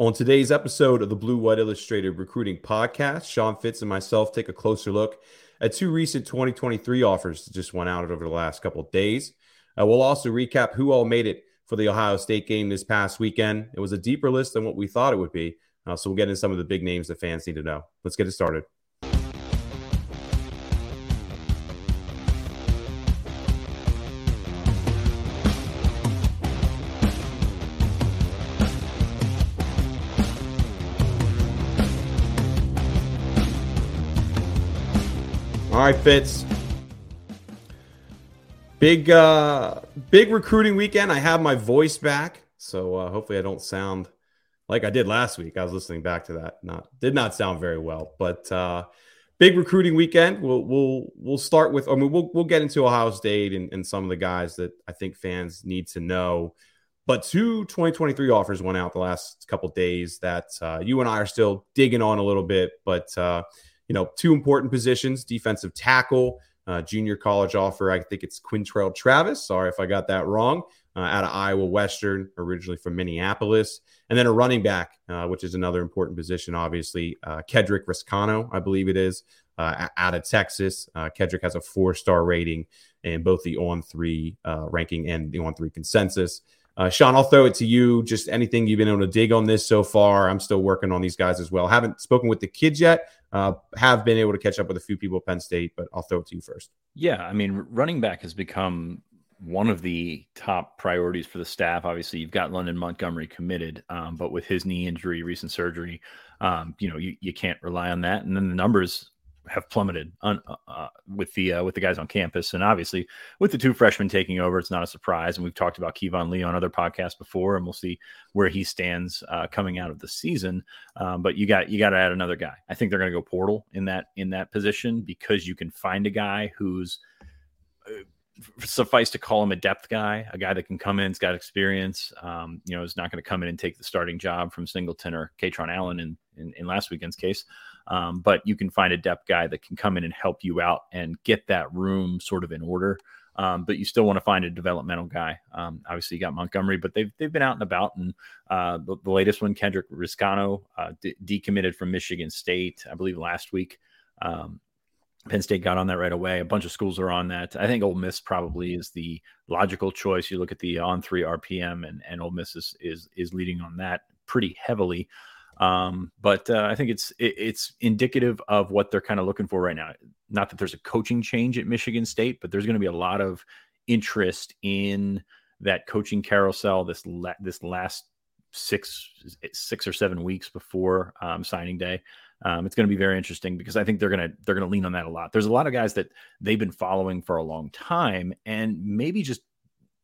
On today's episode of the Blue White Illustrated Recruiting Podcast, Sean Fitz and myself take a closer look at two recent 2023 offers that just went out over the last couple days. Uh, we'll also recap who all made it for the Ohio State game this past weekend. It was a deeper list than what we thought it would be. Uh, so we'll get into some of the big names that fans need to know. Let's get it started. Right, Fitz. Big, uh, big recruiting weekend. I have my voice back, so uh, hopefully I don't sound like I did last week. I was listening back to that. Not did not sound very well, but uh, big recruiting weekend. We'll we'll we'll start with. I mean, we'll we'll get into Ohio State and, and some of the guys that I think fans need to know. But two 2023 offers went out the last couple days that uh, you and I are still digging on a little bit, but. Uh, you know, two important positions defensive tackle, uh, junior college offer. I think it's Quintrell Travis. Sorry if I got that wrong. Uh, out of Iowa Western, originally from Minneapolis. And then a running back, uh, which is another important position, obviously. Uh, Kedrick Reescano, I believe it is, uh, out of Texas. Uh, Kedrick has a four star rating in both the on three ranking and the on three consensus. Uh, Sean, I'll throw it to you. Just anything you've been able to dig on this so far. I'm still working on these guys as well. Haven't spoken with the kids yet. Uh, have been able to catch up with a few people at Penn State, but I'll throw it to you first. Yeah, I mean, running back has become one of the top priorities for the staff. Obviously, you've got London Montgomery committed, um, but with his knee injury, recent surgery, um, you know, you, you can't rely on that. And then the numbers have plummeted on, uh, uh, with the uh, with the guys on campus, and obviously with the two freshmen taking over, it's not a surprise. And we've talked about Keyvone Lee on other podcasts before, and we'll see where he stands uh, coming out of the season. Um, but you got you got to add another guy. I think they're going to go portal in that in that position because you can find a guy who's uh, suffice to call him a depth guy, a guy that can come in, has got experience. Um, you know, is not going to come in and take the starting job from Singleton or Kaytron Allen in, in, in last weekend's case. Um, but you can find a depth guy that can come in and help you out and get that room sort of in order. Um, but you still want to find a developmental guy. Um, obviously, you got Montgomery, but they've they've been out and about. And uh, the, the, latest one, Kendrick Reescano, uh, de- decommitted from Michigan State, I believe last week. Um, Penn State got on that right away. A bunch of schools are on that. I think Ole Miss probably is the logical choice. You look at the on three RPM, and and Ole Miss is is, is leading on that pretty heavily. Um, but uh, I think it's it, it's indicative of what they're kind of looking for right now. Not that there's a coaching change at Michigan State, but there's going to be a lot of interest in that coaching carousel this la- this last six six or seven weeks before um, signing day. Um, it's going to be very interesting because I think they're going to they're going to lean on that a lot. There's a lot of guys that they've been following for a long time, and maybe just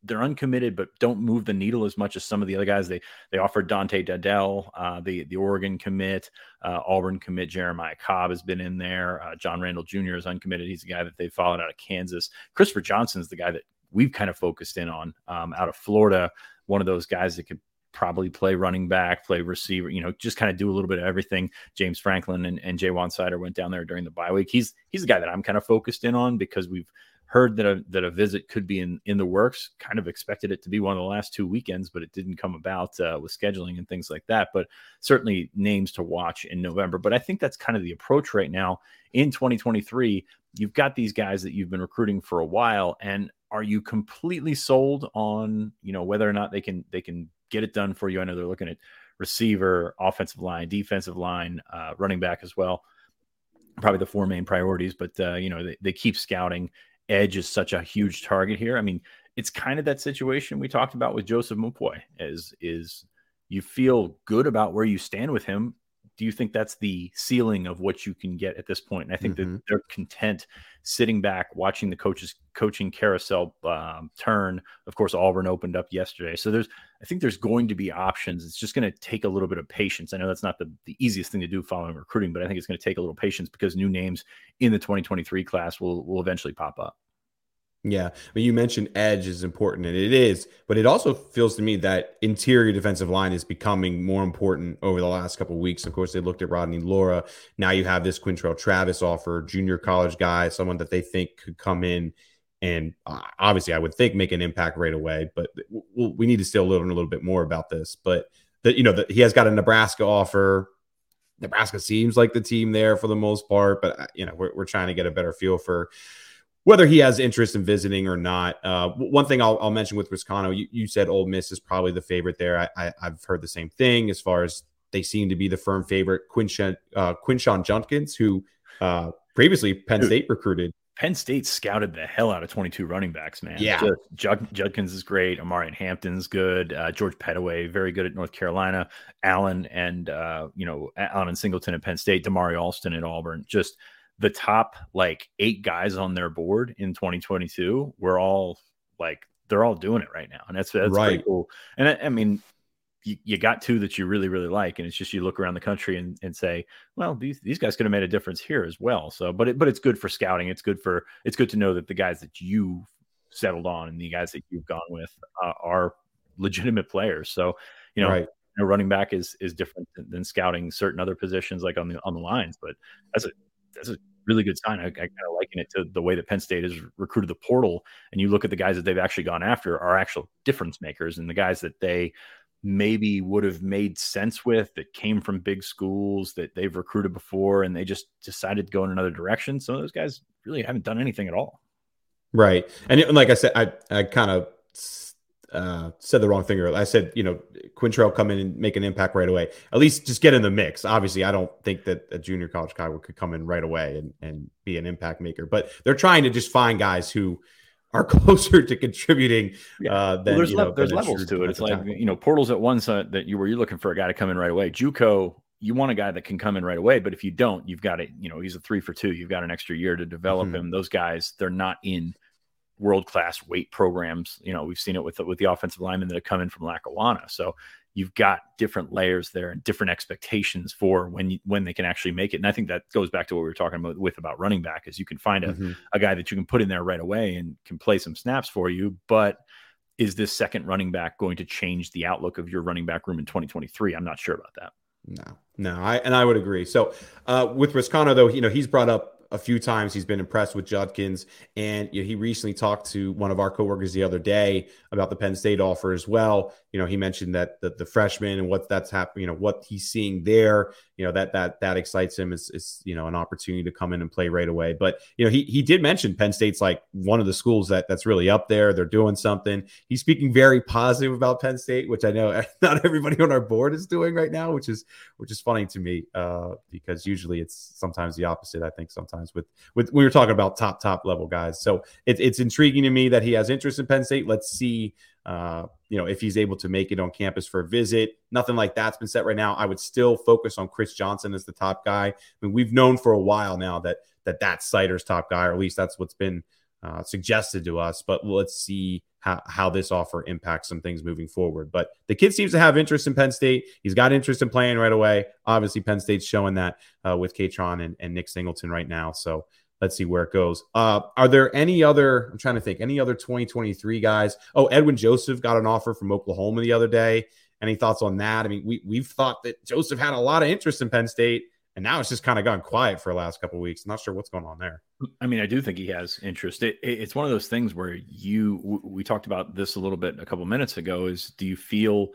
they're uncommitted, but don't move the needle as much as some of the other guys. They they offered Dante Dowdell, uh, the the Oregon commit, uh, Auburn commit. Jeremiah Cobb has been in there. Uh, John Randall Jr. is uncommitted. He's a guy that they followed out of Kansas. Christopher Johnson is the guy that we've kind of focused in on um, out of Florida. One of those guys that could probably play running back, play receiver, you know, just kind of do a little bit of everything. James Franklin and, and Ja'Juan Seider went down there during the bye week. He's he's the guy that I'm kind of focused in on because we've heard that a that a visit could be in in the works. Kind of expected it to be one of the last two weekends, but it didn't come about uh, with scheduling and things like that. But certainly names to watch in November. But I think that's kind of the approach right now in 2023. You've got these guys that you've been recruiting for a while, and are you completely sold on you know whether or not they can they can get it done for you? I know they're looking at receiver, offensive line, defensive line, uh, running back as well probably the four main priorities, but uh, you know they, they keep scouting edge is such a huge target here. I mean, it's kind of that situation we talked about with Joseph Mupoyi is is you feel good about where you stand with him, do you think that's the ceiling of what you can get at this point? And I think mm-hmm. that they're content sitting back, watching the coaches coaching carousel um, turn. Of course, Auburn opened up yesterday, so there's I think there's going to be options. It's just going to take a little bit of patience. I know that's not the, the easiest thing to do following recruiting, but I think it's going to take a little patience because new names in the 2023 class will will eventually pop up. Yeah. I mean, you mentioned edge is important, and it is, but it also feels to me that interior defensive line is becoming more important over the last couple weeks. Of course, they looked at Rodney Laura. Now you have this Quintrell Travis offer, junior college guy, someone that they think could come in and uh, obviously I would think make an impact right away, but we need to still learn a little bit more about this. But that you know he has got a Nebraska offer. Nebraska seems like the team there for the most part, but uh, you know we're, we're trying to get a better feel for whether he has interest in visiting or not. Uh, one thing I'll, I'll, mention with Toscano, you, you, said Ole Miss is probably the favorite there. I, have heard the same thing as far as they seem to be the firm favorite. Quinshon, uh, Quinshon Judkins, who uh, previously Penn State recruited. Penn State scouted the hell out of 22 running backs, man. Yeah. Jud- Judkins is great. Omarion Hampton's good. Uh, George Pettaway, very good at North Carolina. Allen and, uh, you know, Allen and Singleton at Penn State. Damari Alston at Auburn. Just – the top like eight guys on their board in 2022 were all like they're all doing it right now, and that's that's right. pretty cool. And I, I mean, you, you, got two that you really really like, and it's just you look around the country and, and say, well, these these guys could have made a difference here as well. So, but it, but it's good for scouting. It's good for it's good to know that the guys that you settled on and the guys that you've gone with uh, are legitimate players. So, you know, right. you know, running back is is different than, than, scouting certain other positions like on the on the lines, but that's a that's a really good sign. I, I kind of liken it to the way that Penn State has recruited the portal, and you look at the guys that they've actually gone after are actual difference makers, and the guys that they maybe would have made sense with that came from big schools that they've recruited before, and they just decided to go in another direction. Some of those guys really haven't done anything at all. Right, and like I said, I I kind of uh, said the wrong thing. Earlier. I said, you know, Quintrell come in and make an impact right away. At least just get in the mix. Obviously, I don't think that a junior college guy could come in right away and, and be an impact maker. But they're trying to just find guys who are closer to contributing. Yeah. Uh, than, well, there's, le- there's levels to it. It's like you know, portals at one side that you were you're looking for a guy to come in right away. JUCO, you want a guy that can come in right away. But if you don't, you've got it. You know, he's a three for two. You've got an extra year to develop mm-hmm. him. Those guys, they're not in world class weight programs. You know, we've seen it with the, with the offensive linemen that have come in from Lackawanna. So you've got different layers there and different expectations for when you, when they can actually make it. And I think that goes back to what we were talking about with about running back is you can find a, mm-hmm. a guy that you can put in there right away and can play some snaps for you, but is this second running back going to change the outlook of your running back room in 2023? I'm not sure about that. No, no, I and I would agree. So uh, with Reescano, though, you know, he's brought up a few times he's been impressed with Judkins, and you know, he recently talked to one of our coworkers the other day about the Penn State offer as well. You know, he mentioned that the, the freshman and what that's happening, you know, what he's seeing there, you know, that that that excites him is is you know an opportunity to come in and play right away. But you know, he he did mention Penn State's like one of the schools that that's really up there. They're doing something. He's speaking very positive about Penn State, which I know not everybody on our board is doing right now, which is which is funny to me uh, because usually it's sometimes the opposite. I think sometimes sometimes with with we were talking about top top level guys. So it, it's intriguing to me that he has interest in Penn State. Let's see, uh, you know, if he's able to make it on campus for a visit. Nothing like that's been set right now. I would still focus on Chris Johnson as the top guy. I mean, we've known for a while now that that that's Seider's top guy, or at least that's what's been uh, suggested to us. But let's see how, how this offer impacts some things moving forward. But the kid seems to have interest in Penn State. He's got interest in playing right away. Obviously, Penn State's showing that uh, with Kaytron and, and Nick Singleton right now. So let's see where it goes. Uh, are there any other? I'm trying to think. Any other 2023 guys? Oh, Edwin Joseph got an offer from Oklahoma the other day. Any thoughts on that? I mean, we we've thought that Joseph had a lot of interest in Penn State and now it's just kind of gone quiet for the last couple weeks. I'm not sure what's going on there. I mean, I do think he has interest. It, it, it's one of those things where you we talked about this a little bit a couple minutes ago. Is do you feel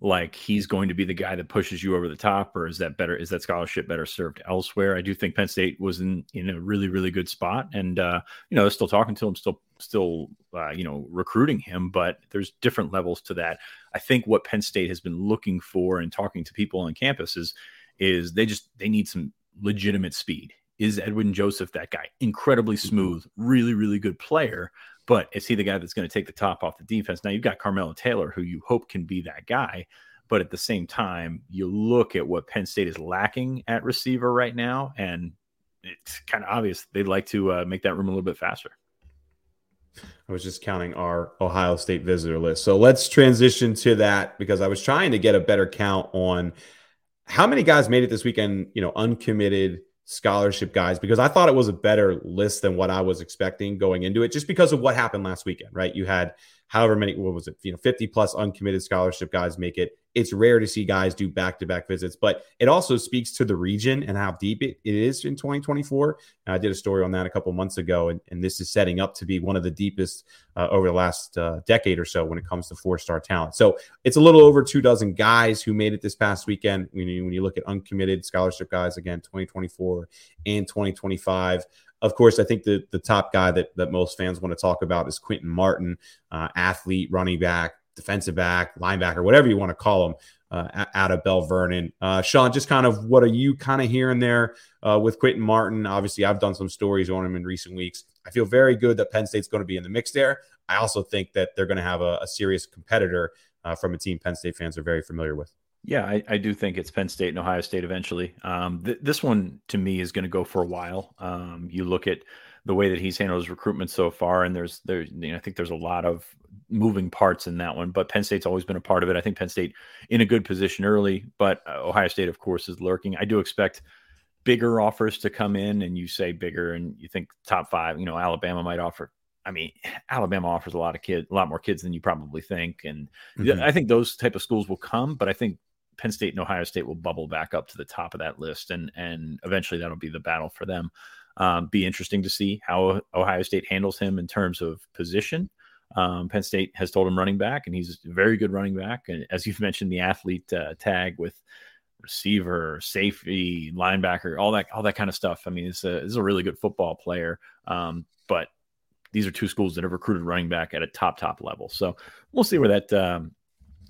like he's going to be the guy that pushes you over the top, or is that better? Is that scholarship better served elsewhere? I do think Penn State was in in a really really good spot, and uh, you know, they're still talking to him, still still uh, you know recruiting him, but there's different levels to that. I think what Penn State has been looking for and talking to people on campus is is they just they need some legitimate speed. Is Edwin Joseph that guy? Incredibly mm-hmm. smooth, really, really good player. But is he the guy that's going to take the top off the defense? Now you've got Carmelo Taylor, who you hope can be that guy. But at the same time, you look at what Penn State is lacking at receiver right now, and it's kind of obvious they'd like to uh, make that room a little bit faster. I was just counting our Ohio State visitor list. So let's transition to that because I was trying to get a better count on how many guys made it this weekend, you know, uncommitted scholarship guys, because I thought it was a better list than what I was expecting going into it, just because of what happened last weekend, right? You had however many, what was it, you know, 50 plus uncommitted scholarship guys make it. It's rare to see guys do back to back visits, but it also speaks to the region and how deep it, it is in 2024. And I did a story on that a couple months ago, and, and this is setting up to be one of the deepest uh, over the last uh, decade or so when it comes to four star talent. So it's a little over two dozen guys who made it this past weekend. When you, when you look at uncommitted scholarship guys, again, 2024 and 2025. Of course, I think the the top guy that that most fans want to talk about is Quinton Martin, uh, athlete, running back, defensive back, linebacker, whatever you want to call him, uh, out of Belle Vernon. Uh, Sean, just kind of what are you kind of hearing there uh, with Quinton Martin? Obviously, I've done some stories on him in recent weeks. I feel very good that Penn State's going to be in the mix there. I also think that they're going to have a, a serious competitor uh, from a team Penn State fans are very familiar with. Yeah, I, I, do think it's Penn State and Ohio State eventually. Um, th- this one to me is going to go for a while. Um, you look at the way that he's handled his recruitment so far, and there's there's you know, I think there's a lot of moving parts in that one. But Penn State's always been a part of it. I think Penn State in a good position early, but uh, Ohio State, of course, is lurking. I do expect bigger offers to come in, and you say bigger, and you think top five. You know, Alabama might offer I mean, Alabama offers a lot of kids, a lot more kids than you probably think, and mm-hmm. I think those type of schools will come. But I think Penn State and Ohio State will bubble back up to the top of that list, and and eventually that'll be the battle for them. Um, be interesting to see how Ohio State handles him in terms of position. Um, Penn State has told him running back, and he's a very good running back. And as you've mentioned, the athlete uh, tag with receiver, safety, linebacker, all that, all that kind of stuff. I mean, it's a, it's a really good football player. Um, but these are two schools that have recruited running back at a top top level. So we'll see where that um,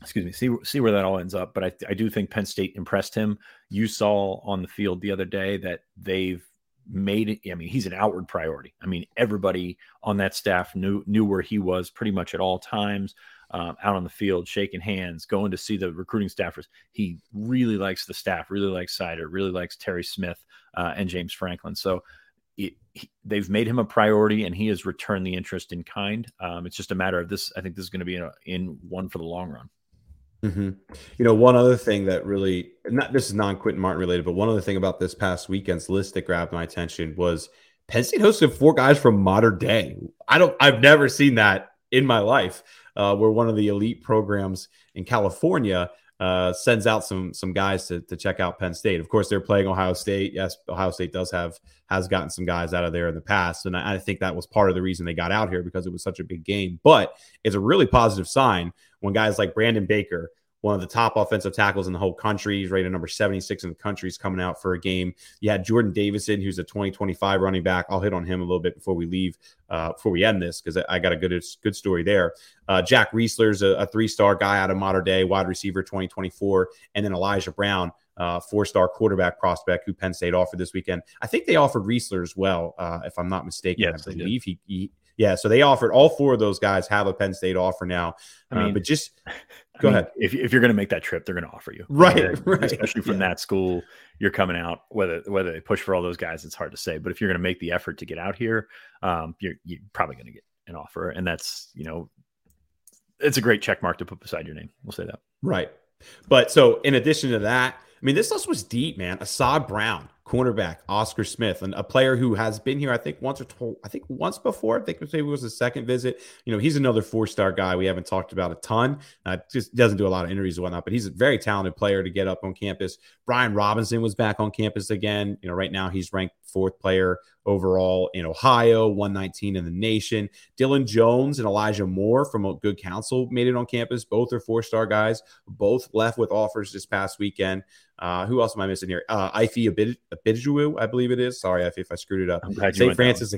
excuse me, see see where that all ends up. But I, I do think Penn State impressed him. You saw on the field the other day that they've made it. I mean, he's an outward priority. I mean, everybody on that staff knew knew where he was pretty much at all times. Um, out on the field, shaking hands, going to see the recruiting staffers. He really likes the staff, really likes Seider, really likes Terry Smith uh, and James Franklin. So it, he, they've made him a priority, and he has returned the interest in kind. Um, it's just a matter of this. I think this is going to be in, a, in one for the long run. Mm-hmm. You know, one other thing that really not this is non Quinton Martin related, but one other thing about this past weekend's list that grabbed my attention was Penn State hosted four guys from Mater Dei. I don't, I've never seen that in my life. Uh, where one of the elite programs in California uh, sends out some some guys to, to check out Penn State. Of course, they're playing Ohio State. Yes, Ohio State does have has gotten some guys out of there in the past, and I, I think that was part of the reason they got out here because it was such a big game. But it's a really positive sign when guys like Brandon Baker, one of the top offensive tackles in the whole country. He's rated number 76 in the country. He's coming out for a game. You had Jordan Davison, who's a 2025 running back. I'll hit on him a little bit before we leave, uh, before we end this, because I got a good good story there. Uh, Jack Riesler's a, a three star guy out of Mater Dei, wide receiver 2024. And then Elijah Brown, uh, four star quarterback prospect who Penn State offered this weekend. I think they offered Riesler as well, uh, if I'm not mistaken. Yes, I believe he, he, yeah, so they offered all four of those guys have a Penn State offer now. I uh, mean, uh, but just go mean, ahead. If, if you're going to make that trip, they're going to offer you, right? Right. Especially from yeah. that school, you're coming out. Whether whether they push for all those guys, it's hard to say. But if you're going to make the effort to get out here, um, you're you're probably going to get an offer, and that's you know, it's a great check mark to put beside your name. We'll say that. Right. But so in addition to that, I mean, this list was deep, man. Assad Brown, cornerback, Oscar Smith, and a player who has been here, I think, once or I think once before. I think maybe it was his second visit. You know, he's another four star guy we haven't talked about a ton. Uh, just doesn't do a lot of interviews and whatnot, but he's a very talented player to get up on campus. Brian Robinson was back on campus again. You know, right now he's ranked fourth player overall in Ohio, 119 in the nation. Dylan Jones and Elijah Moore from a good counsel made it on campus. Both are four star guys. Both left with offers this past weekend. Uh, who else am I missing here? Uh, Ife Abidju, I believe it is. Sorry, Ife, if I screwed it up. St. Francis.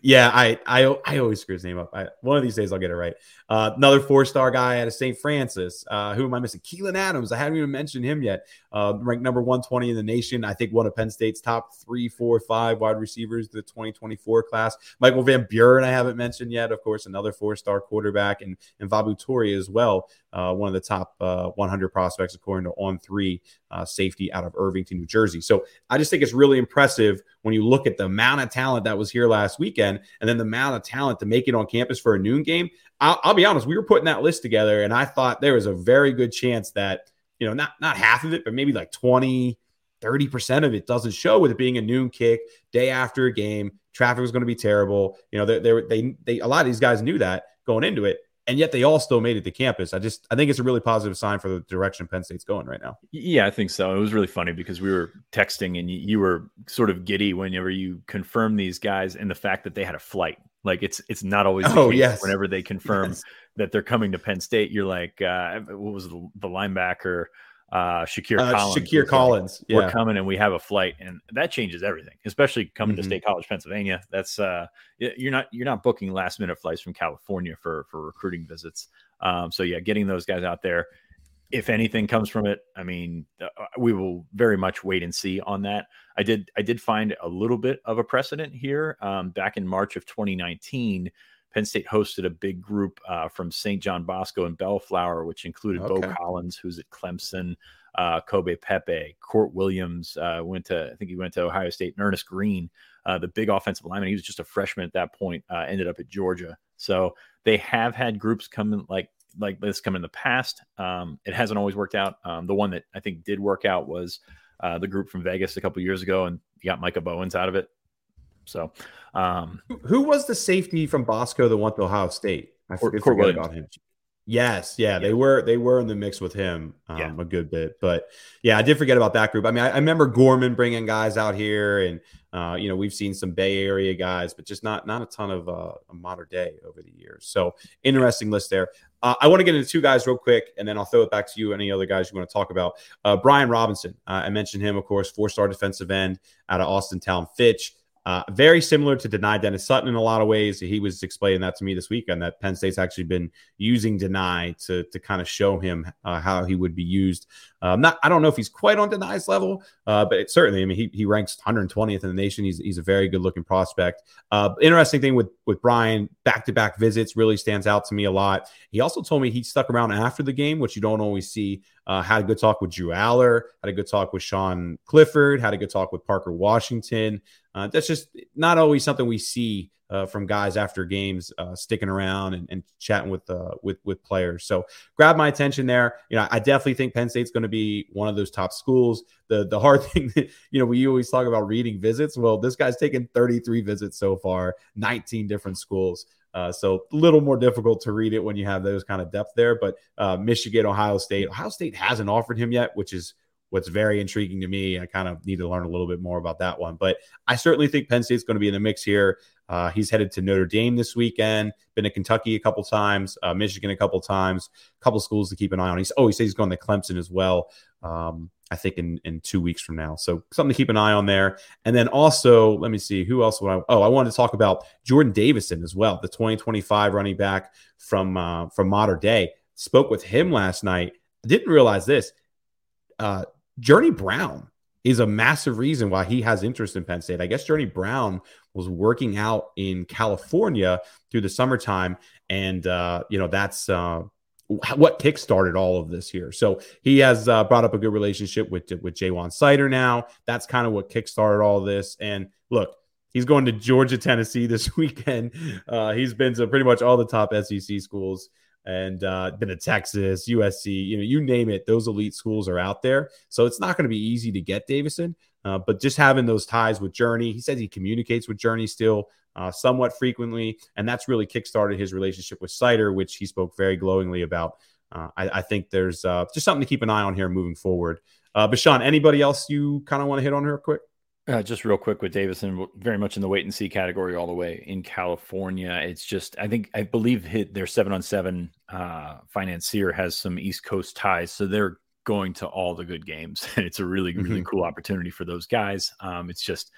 Yeah, I, I I always screw his name up. I, one of these days I'll get it right. Uh, another four star guy out of St. Francis. Uh, who am I missing? Keelan Adams. I haven't even mentioned him yet. Uh, ranked number 120 in the nation. I think one of Penn State's top three, four, five wide receivers, the 2024 class. Michael Van Buren, I haven't mentioned yet. Of course, another four star quarterback, and, and Vabu Tori as well. Uh, one of the top uh, 100 prospects according to On Three uh, safety out of Irvington, New Jersey. So I just think it's really impressive when you look at the amount of talent that was here last weekend, and then the amount of talent to make it on campus for a noon game. I'll, I'll be honest, we were putting that list together, and I thought there was a very good chance that you know not not half of it, but maybe like 20, 30 percent of it doesn't show with it being a noon kick day after a game. Traffic was going to be terrible. You know, they, they, they, they, a lot of these guys knew that going into it and yet they all still made it to campus. I just I think it's a really positive sign for the direction Penn State's going right now. Yeah, I think so. It was really funny because we were texting and you, you were sort of giddy whenever you confirm these guys and the fact that they had a flight. Like it's it's not always oh yes whenever they confirm yes. that they're coming to Penn State. You're like uh, what was the, the linebacker? Uh, Shakir uh, Collins. Shakir Collins. Yeah. We're coming and we have a flight, and that changes everything, especially coming mm-hmm. to State College, Pennsylvania. That's uh, you're not you're not booking last minute flights from California for for recruiting visits. Um, so yeah, getting those guys out there. If anything comes from it, I mean, uh, we will very much wait and see on that. I did I did find a little bit of a precedent here um, back in March of 2019 Penn State hosted a big group uh, from St. John Bosco and Bellflower, which included okay. Beaux Collins, who's at Clemson, uh, Kobe Pepe, Kourt Williams uh, went to, I think he went to Ohio State, and Ernest Greene, uh, the big offensive lineman. He was just a freshman at that point, uh, ended up at Georgia. So they have had groups come in like like this come in the past. Um, it hasn't always worked out. Um, the one that I think did work out was uh, the group from Vegas a couple years ago, and you got Micah Bowens out of it. So, um, who was the safety from Bosco that went to Ohio State? I forget, forget about him. Yes, yeah, yeah, they were they were in the mix with him um, yeah. a good bit, but yeah, I did forget about that group. I mean, I, I remember Gorman bringing guys out here, and uh, you know we've seen some Bay Area guys, but just not not a ton of uh, Mater Dei over the years. So interesting list there. Uh, I want to get into two guys real quick, and then I'll throw it back to you. Any other guys you want to talk about? Uh, Brian Robinson, uh, I mentioned him, of course, four star defensive end out of Austintown Fitch. Uh, very similar to Dani Dennis Sutton in a lot of ways. He was explaining that to me this weekend that Penn State's actually been using Dani to to kind of show him uh, how he would be used. Um, not, I don't know if he's quite on Dani's level, uh, but certainly, I mean, he, he ranks 120th in the nation. He's, he's a very good looking prospect. Uh, interesting thing with with Brian, back to back visits really stands out to me a lot. He also told me he stuck around after the game, which you don't always see. Uh, had a good talk with Drew Allar, had a good talk with Sean Clifford, had a good talk with Parker Washington. Uh, that's just not always something we see uh, from guys after games uh, sticking around and, and chatting with uh, with with players. So grab my attention there. You know, I definitely think Penn State's going to be one of those top schools. The the hard thing, that, you know, we always talk about reading visits. Well, this guy's taken 33 visits so far, 19 different schools. Uh, so a little more difficult to read it when you have those kind of depth there. But uh, Michigan, Ohio State, Ohio State hasn't offered him yet, which is what's very intriguing to me. I kind of need to learn a little bit more about that one. But I certainly think Penn State's going to be in the mix here. Uh, he's headed to Notre Dame this weekend. Been to Kentucky a couple times, uh, Michigan a couple times. A couple schools to keep an eye on. He's oh, he says he's going to Clemson as well. Um, I think in in two weeks from now. So something to keep an eye on there. And then also, let me see who else would I. Oh, I wanted to talk about Jordan Davison as well, the 2025 running back from uh, from Mater Dei. Spoke with him last night. Didn't realize this. Uh, Journey Brown is a massive reason why he has interest in Penn State. I guess Journey Brown was working out in California through the summertime, and uh, you know that's uh, what kickstarted all of this here. So he has uh, brought up a good relationship with with Ja'Juan Seider now. That's kind of what kickstarted all this. And look, he's going to Georgia, Tennessee this weekend. Uh, he's been to pretty much all the top SEC schools and uh, been to Texas, USC, you know, you name it, those elite schools are out there. So it's not going to be easy to get Davison, uh, but just having those ties with Journey, he says he communicates with Journey still uh, somewhat frequently, and that's really kickstarted his relationship with Seider, which he spoke very glowingly about. Uh, I, I, think there's uh, just something to keep an eye on here moving forward. Uh, but Sean, anybody else you kind of want to hit on here quick? Uh, just real quick with Davison, very much in the wait and see category all the way in California. It's just, I think, I believe hit their seven on seven uh, financier has some East Coast ties, so they're going to all the good games, and it's a really, really mm-hmm. cool opportunity for those guys. Um, it's just,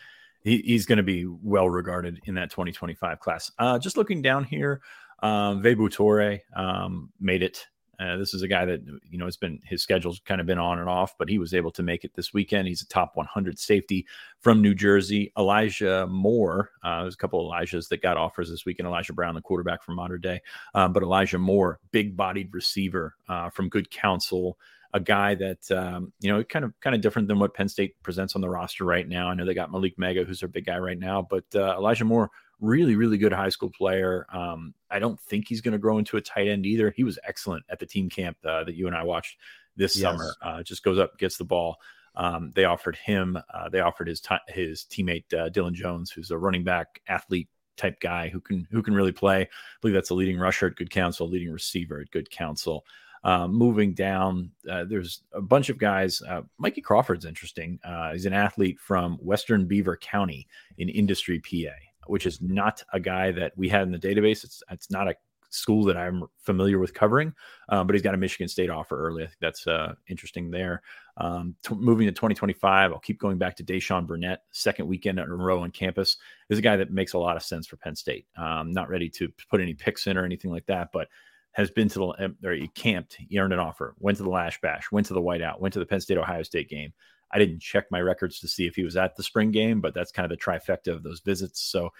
he, he's going to be well regarded in that 2025 class. Uh, just looking down here, um, Vebu Torre um, made it. Uh, this is a guy that you know has been his schedule's kind of been on and off, but he was able to make it this weekend. He's a top 100 safety from New Jersey. Elijah Moore, uh, there's a couple of Elijahs that got offers this weekend. Elijah Brown, the quarterback from Mater Dei, um, but Elijah Moore, big-bodied receiver uh, from Good Counsel a guy that um, you know kind of kind of different than what Penn State presents on the roster right now. I know they got Malick Meiga, who's their big guy right now, but uh, Elijah Moore, really really good high school player. Um, I don't think he's going to grow into a tight end either. He was excellent at the team camp uh, that you and I watched this yes. summer. Uh, just goes up, gets the ball. Um, they offered him. Uh, they offered his t- his teammate uh, Dylan Jones, who's a running back athlete type guy who can who can really play. I believe that's a leading rusher at Good Counsel, leading receiver at Good Counsel. Uh, moving down, uh, there's a bunch of guys. Uh, Mikey Crawford's interesting. Uh, he's an athlete from Western Beaver County in Industry, PA, which is not a guy that we had in the database. It's it's not a school that I'm familiar with covering, uh, but he's got a Michigan State offer early. I think that's uh, interesting there. Um, t- moving to 2025, I'll keep going back to Deshaun Burnett, second weekend in a row on campus. This Is a guy that makes a lot of sense for Penn State. Um, not ready to put any picks in or anything like that, but has been to the or he camped, he earned an offer, went to the Lasch Bash, went to the Whiteout, went to the Penn State Ohio State game. I didn't check my records to see if he was at the spring game, but that's kind of the trifecta of those visits. So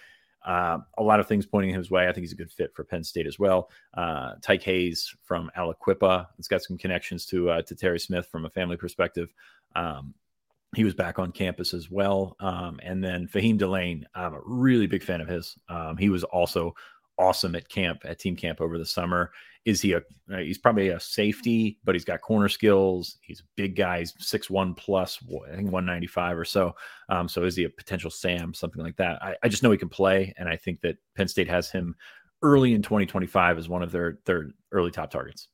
uh, a lot of things pointing his way. I think he's a good fit for Penn State as well. Uh, Tyke Hayes from Aliquippa. It's got some connections to uh, to Terry Smith from a family perspective. Um, he was back on campus as well. Um, and then Fahim Delane, I'm a really big fan of his. Um, he was also awesome at camp at team camp over the summer. Is he a uh, he's probably a safety, but he's got corner skills. He's a big guy. He's six one plus, I think one ninety five or so. Um, so is he a potential Sam, something like that? I, I just know he can play, and I think that Penn State has him early in 2025 as one of their their early top targets.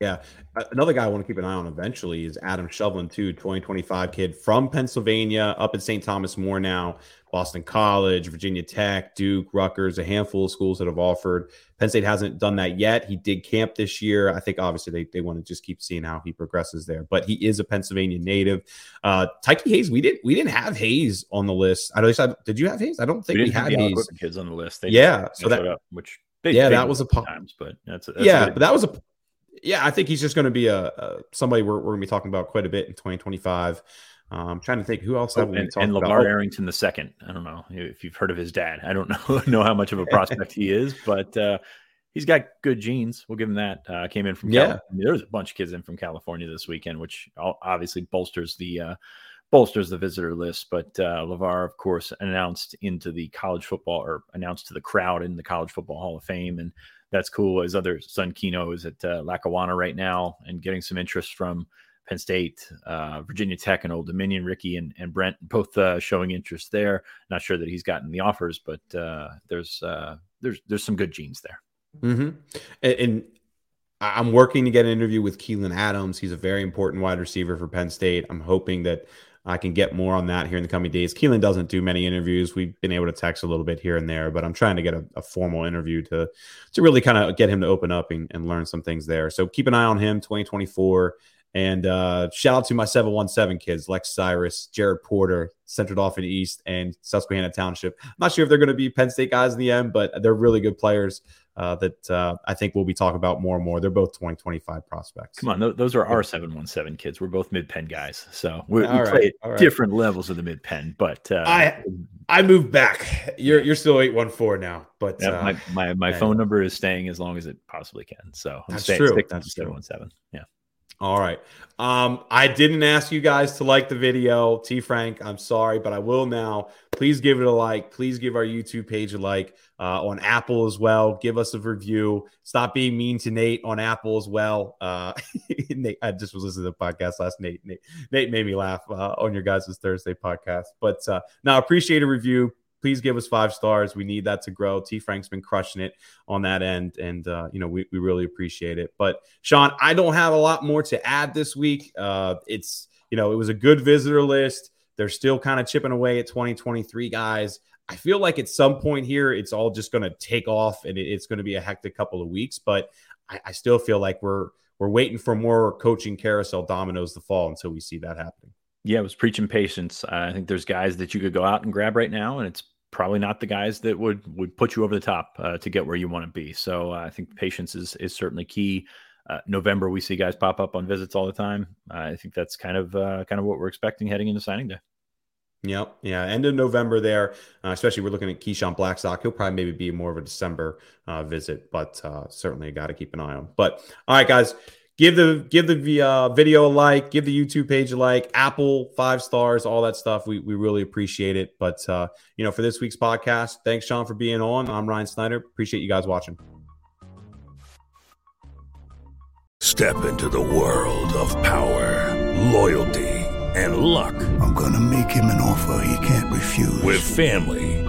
Yeah. Another guy I want to keep an eye on eventually is Adam Shovlin, too, 2025 kid from Pennsylvania, up at St. Thomas More now, Boston College, Virginia Tech, Duke, Rutgers, a handful of schools that have offered. Penn State hasn't done that yet. He did camp this year. I think obviously they, they want to just keep seeing how he progresses there. But he is a Pennsylvania native. Uh Tyke Hayes, we didn't we didn't have Hayes on the list. I don't did you have Hayes? I don't think we, we had Hayes. Kids on the list. They yeah. So that up, which yeah, that was a times, but that's, that's yeah, but that was a yeah, I think he's just going to be a, a somebody we're, we're going to be talking about quite a bit in 2025. Um, I'm trying to think who else oh, have we and, and LeVar Arrington the second. I don't know if you've heard of his dad. I don't know know how much of a prospect he is, but uh, he's got good genes. We'll give him that. Uh, came in from yeah. California. There was a bunch of kids in from California this weekend, which obviously bolsters the uh, bolsters the visitor list. But uh, LeVar, of course, announced into the college football or announced to the crowd in the College Football Hall of Fame and that's cool. His other son Keno is at uh, Lackawanna right now and getting some interest from Penn State, uh, Virginia Tech, and Old Dominion. Ricky and, and Brent both uh, showing interest there. Not sure that he's gotten the offers, but uh, there's uh, there's there's some good genes there. Mm-hmm. And, and, I'm working to get an interview with Keelan Adams. He's a very important wide receiver for Penn State. I'm hoping that I can get more on that here in the coming days. Keelan doesn't do many interviews. We've been able to text a little bit here and there, but I'm trying to get a, a formal interview to to really kind of get him to open up and, and, learn some things there. So keep an eye on him, 2024. And uh, shout out to my 717 kids, Lex Cyrus, Jared Porter, Central Dauphin East, and Susquehanna Township. I'm not sure if they're going to be Penn State guys in the end, but they're really good players uh, that uh, I think we'll be talking about more and more. They're both 2025 prospects. Come on, th- those are our 717 kids. We're both mid Penn guys. So we, we right, play at right. different levels of the mid Penn, but uh, I I moved back. You're you're still 814 now, but yeah, my, my, my phone number is staying as long as it possibly can. So I'm that's staying, true. That's 717. Yeah. All right. Um, I didn't ask you guys to like the video. T Frank, I'm sorry, but I will now. Please give it a like. Please give our YouTube page a like uh, on Apple as well. Give us a review. Stop being mean to Nate on Apple as well. Uh, Nate, I just was listening to the podcast last Nate. Nate, Nate made me laugh uh, on your guys' Thursday podcast. But uh, now appreciate a review please give us five stars. We need that to grow. T Frank's been crushing it on that end, and uh, you know we, we really appreciate it. But Sean, I don't have a lot more to add this week. Uh, it's you know it was a good visitor list. They're still kind of chipping away at 2023 guys. I feel like at some point here, it's all just going to take off, and it, it's going to be a hectic couple of weeks. But I, I still feel like we're we're waiting for more coaching carousel dominoes to fall until we see that happening. Yeah, it was preaching patience. I think there's guys that you could go out and grab right now, and it's probably not the guys that would would put you over the top uh, to get where you want to be. So uh, I think patience is is certainly key. Uh, November, we see guys pop up on visits all the time. I think that's kind of uh, kind of what we're expecting heading into signing day. Yep. Yeah. End of November there, uh, especially we're looking at Keyshawn Blackstock. He'll probably maybe be more of a December uh, visit, but uh, certainly got to keep an eye on. But all right, guys, give the give the uh, video a like, give the YouTube page a like, Apple five stars, all that stuff. We we really appreciate it. But uh, you know, for this week's podcast, thanks Sean for being on. I'm Ryan Snyder. Appreciate you guys watching. Step into the world of power, loyalty and luck. I'm going to make him an offer he can't refuse. With family,